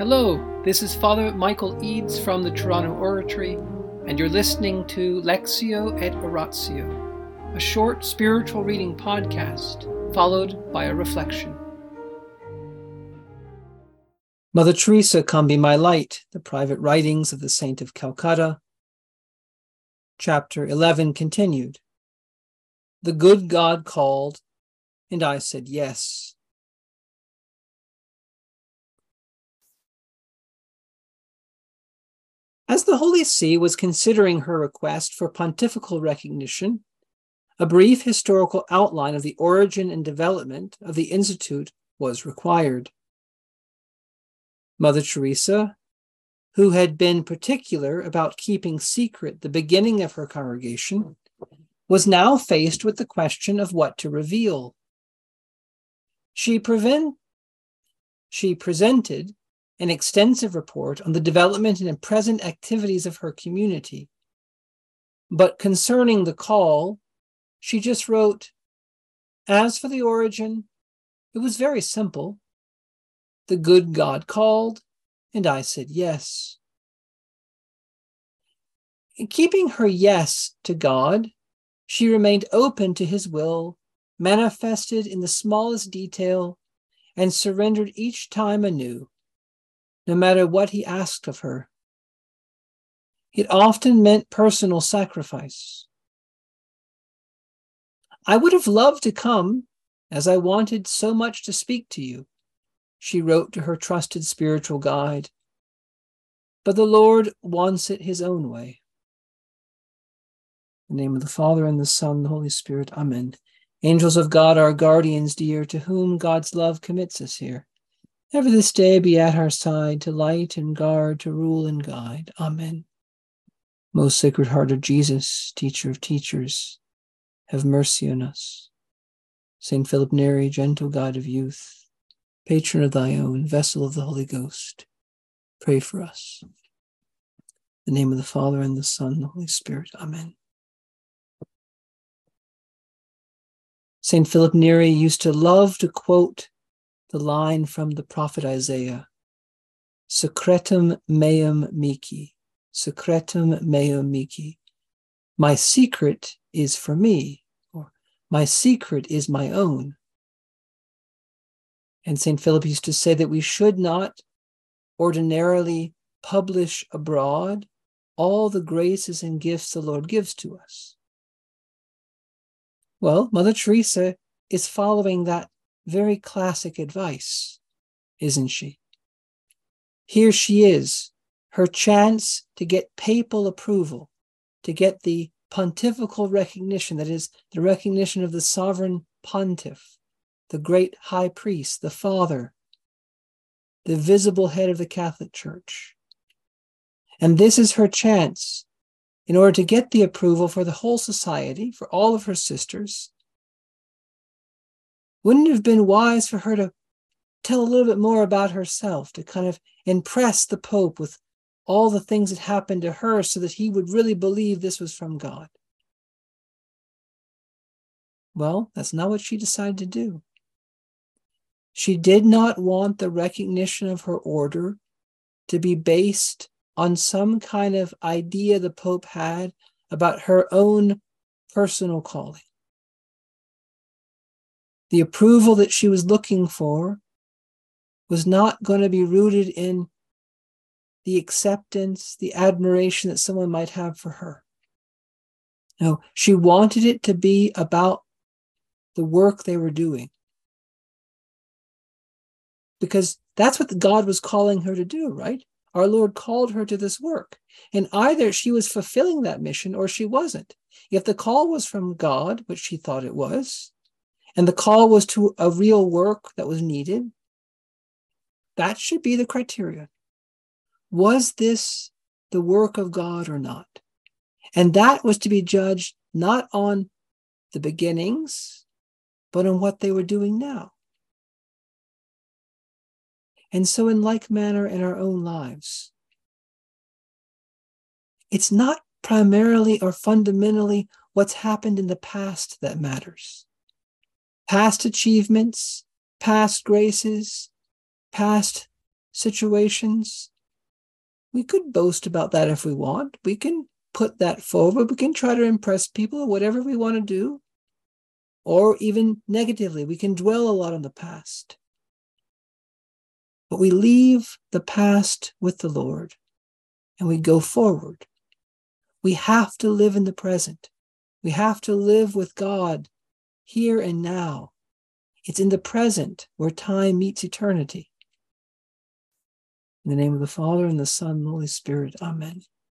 Hello, this is Father Michael Eades from the Toronto Oratory, and you're listening to Lectio et Oratio, a short spiritual reading podcast followed by a reflection. Mother Teresa, Come Be My Light, the Private Writings of the Saint of Calcutta. Chapter 11 continued. The good God called, and I said yes. As the Holy See was considering her request for pontifical recognition, a brief historical outline of the origin and development of the Institute was required. Mother Teresa, who had been particular about keeping secret the beginning of her congregation, was now faced with the question of what to reveal. She, prevent, she presented an extensive report on the development and present activities of her community. But concerning the call, she just wrote, As for the origin, it was very simple. The good God called, and I said yes. In keeping her yes to God, she remained open to his will, manifested in the smallest detail, and surrendered each time anew no matter what he asked of her. It often meant personal sacrifice. I would have loved to come, as I wanted so much to speak to you, she wrote to her trusted spiritual guide. But the Lord wants it his own way. In the name of the Father, and the Son, and the Holy Spirit, Amen. Angels of God, our guardians dear, to whom God's love commits us here. Ever this day be at our side to light and guard, to rule and guide. Amen. Most Sacred Heart of Jesus, Teacher of teachers, have mercy on us. Saint Philip Neri, gentle guide of youth, patron of thy own, vessel of the Holy Ghost, pray for us. In the name of the Father and the Son and the Holy Spirit. Amen. Saint Philip Neri used to love to quote the line from the prophet Isaiah Secretum meum mihi, secretum meum mihi. My secret is for me, or my secret is my own. And St. Philip used to say that we should not ordinarily publish abroad all the graces and gifts the Lord gives to us. Well, Mother Teresa is following that very classic advice, isn't she? Here she is, her chance to get papal approval, to get the pontifical recognition, that is, the recognition of the sovereign pontiff, the great high priest, the father, the visible head of the Catholic Church. And this is her chance in order to get the approval for the whole society, for all of her sisters, wouldn't it have been wise for her to tell a little bit more about herself, to kind of impress the Pope with all the things that happened to her so that he would really believe this was from God? Well, that's not what she decided to do. She did not want the recognition of her order to be based on some kind of idea the Pope had about her own personal calling the approval that she was looking for was not going to be rooted in the acceptance, the admiration that someone might have for her. No, she wanted it to be about the work they were doing. Because that's what God was calling her to do, right? Our Lord called her to this work. And either she was fulfilling that mission or she wasn't. If the call was from God, which she thought it was, and the call was to a real work that was needed, that should be the criteria. Was this the work of God or not? And that was to be judged not on the beginnings, but on what they were doing now. And so, in like manner, in our own lives, it's not primarily or fundamentally what's happened in the past that matters past achievements, past graces, past situations. We could boast about that if we want. We can put that forward. We can try to impress people, whatever we want to do. Or even negatively, we can dwell a lot on the past. But we leave the past with the Lord and we go forward. We have to live in the present. We have to live with God here and now. It's in the present where time meets eternity. In the name of the Father, and the Son, and the Holy Spirit. Amen.